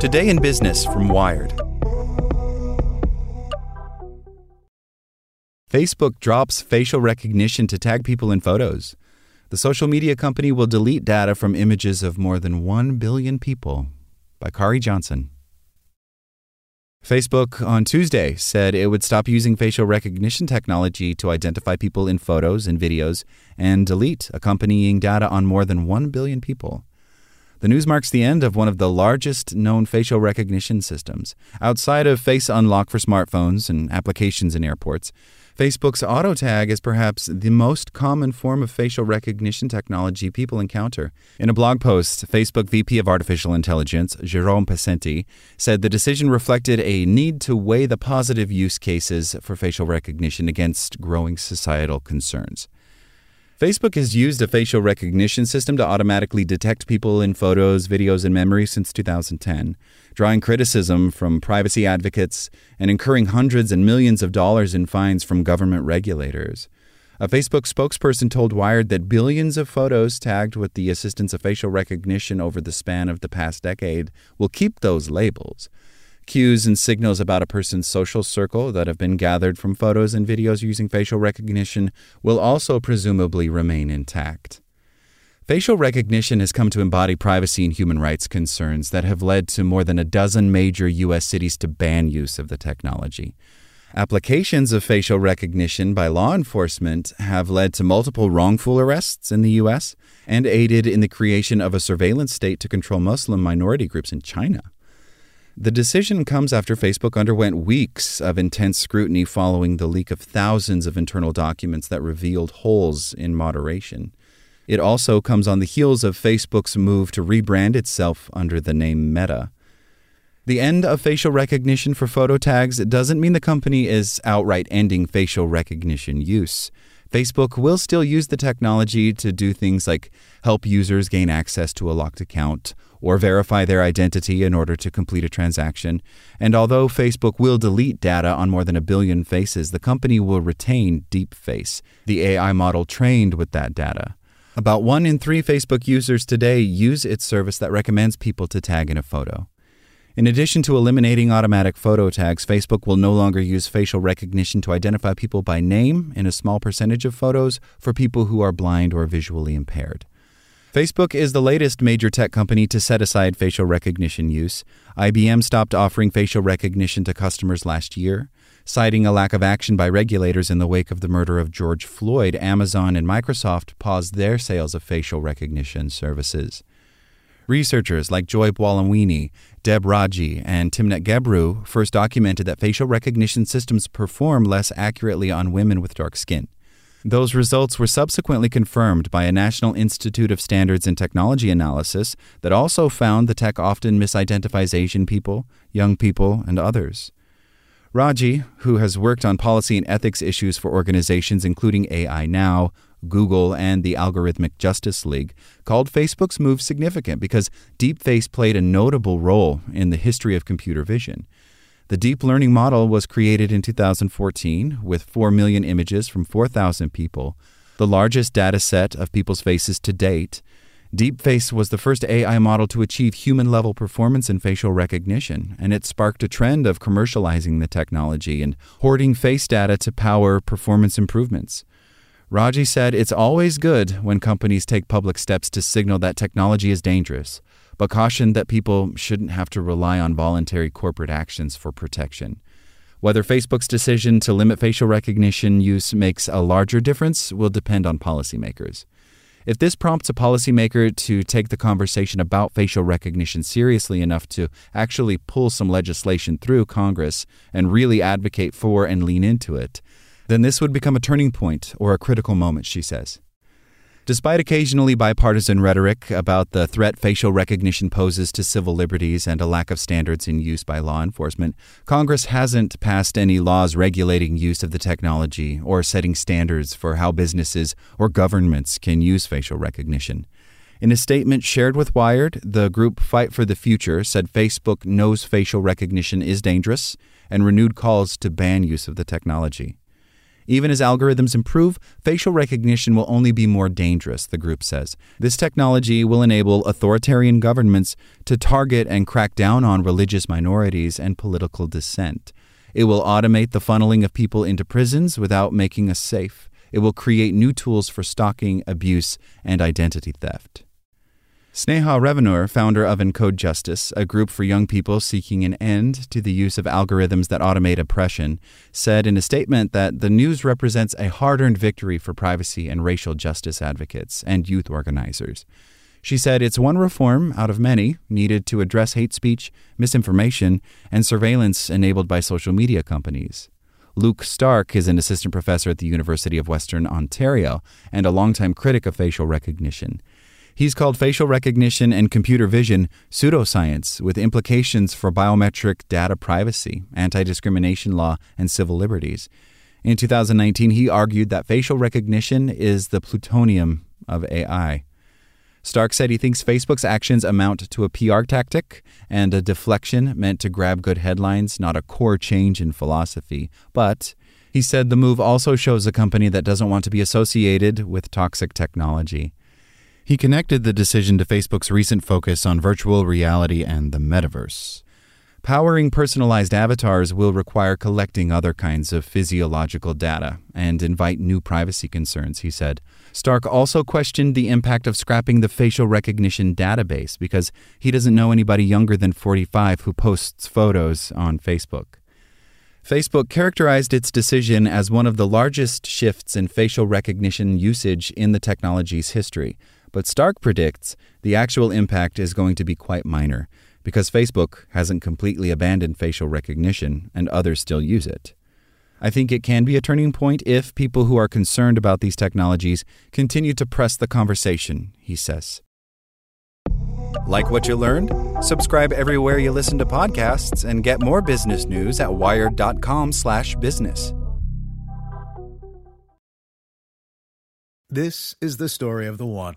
Today in Business from Wired. Facebook drops facial recognition to tag people in photos. The social media company will delete data from images of more than 1 billion people. By Khari Johnson. Facebook on Tuesday said it would stop using facial recognition technology to identify people in photos and videos and delete accompanying data on more than 1 billion people. The news marks the end of one of the largest known facial recognition systems. Outside of Face Unlock for smartphones and applications in airports, Facebook's auto tag is perhaps the most common form of facial recognition technology people encounter. In a blog post, Facebook VP of Artificial Intelligence, Jerome Pesenti, said the decision reflected a need to weigh the positive use cases for facial recognition against growing societal concerns. Facebook has used a facial recognition system to automatically detect people in photos, videos, and memories since 2010, drawing criticism from privacy advocates and incurring hundreds and millions of dollars in fines from government regulators. A Facebook spokesperson told Wired that billions of photos tagged with the assistance of facial recognition over the span of the past decade will keep those labels cues and signals about a person's social circle that have been gathered from photos and videos using facial recognition will also presumably remain intact. Facial recognition has come to embody privacy and human rights concerns that have led to more than a dozen major U.S. cities to ban use of the technology. Applications of facial recognition by law enforcement have led to multiple wrongful arrests in the U.S. and aided in the creation of a surveillance state to control Muslim minority groups in China. The decision comes after Facebook underwent weeks of intense scrutiny following the leak of thousands of internal documents that revealed holes in moderation. It also comes on the heels of Facebook's move to rebrand itself under the name Meta. The end of facial recognition for photo tags doesn't mean the company is outright ending facial recognition use. Facebook will still use the technology to do things like help users gain access to a locked account or verify their identity in order to complete a transaction. And although Facebook will delete data on more than a billion faces, the company will retain DeepFace, the AI model trained with that data. About one in three Facebook users today use its service that recommends people to tag in a photo. In addition to eliminating automatic photo tags, Facebook will no longer use facial recognition to identify people by name in a small percentage of photos for people who are blind or visually impaired. Facebook is the latest major tech company to set aside facial recognition use. IBM stopped offering facial recognition to customers last year. Citing a lack of action by regulators in the wake of the murder of George Floyd, Amazon and Microsoft paused their sales of facial recognition services. Researchers like Joy Buolamwini, Deb Raji, and Timnit Gebru first documented that facial recognition systems perform less accurately on women with dark skin. Those results were subsequently confirmed by a National Institute of Standards and Technology analysis that also found the tech often misidentifies Asian people, young people, and others. Raji, who has worked on policy and ethics issues for organizations including AI Now, Google, and the Algorithmic Justice League, called Facebook's move significant because DeepFace played a notable role in the history of computer vision. The deep learning model was created in 2014 with 4 million images from 4,000 people, the largest data set of people's faces to date, Deepface was the first AI model to achieve human level performance in facial recognition, and it sparked a trend of commercializing the technology and hoarding face data to power performance improvements. Raji said it's always good when companies take public steps to signal that technology is dangerous, but cautioned that people shouldn't have to rely on voluntary corporate actions for protection. Whether Facebook's decision to limit facial recognition use makes a larger difference will depend on policymakers. If this prompts a policymaker to take the conversation about facial recognition seriously enough to actually pull some legislation through Congress and really advocate for and lean into it, then this would become a turning point or a critical moment, she says. Despite occasionally bipartisan rhetoric about the threat facial recognition poses to civil liberties and a lack of standards in use by law enforcement, Congress hasn't passed any laws regulating use of the technology or setting standards for how businesses or governments can use facial recognition. In a statement shared with Wired, the group Fight for the Future said Facebook knows facial recognition is dangerous and renewed calls to ban use of the technology. Even as algorithms improve, facial recognition will only be more dangerous, the group says. This technology will enable authoritarian governments to target and crack down on religious minorities and political dissent. It will automate the funneling of people into prisons without making us safe. It will create new tools for stalking, abuse, and identity theft. Sneha Revanur, founder of Encode Justice, a group for young people seeking an end to the use of algorithms that automate oppression, said in a statement that the news represents a hard earned victory for privacy and racial justice advocates and youth organizers. She said it's one reform out of many needed to address hate speech, misinformation, and surveillance enabled by social media companies. Luke Stark is an assistant professor at the University of Western Ontario and a longtime critic of facial recognition. He's called facial recognition and computer vision pseudoscience with implications for biometric data privacy, anti discrimination law, and civil liberties. In 2019, he argued that facial recognition is the plutonium of AI. Stark said he thinks Facebook's actions amount to a PR tactic and a deflection meant to grab good headlines, not a core change in philosophy. But he said the move also shows a company that doesn't want to be associated with toxic technology. He connected the decision to Facebook's recent focus on virtual reality and the metaverse. Powering personalized avatars will require collecting other kinds of physiological data and invite new privacy concerns, he said. Stark also questioned the impact of scrapping the facial recognition database because he doesn't know anybody younger than 45 who posts photos on Facebook. Facebook characterized its decision as one of the largest shifts in facial recognition usage in the technology's history. But Stark predicts the actual impact is going to be quite minor because Facebook hasn't completely abandoned facial recognition and others still use it. I think it can be a turning point if people who are concerned about these technologies continue to press the conversation, he says. Like what you learned? Subscribe everywhere you listen to podcasts and get more business news at wired.com/business. This is the story of the one.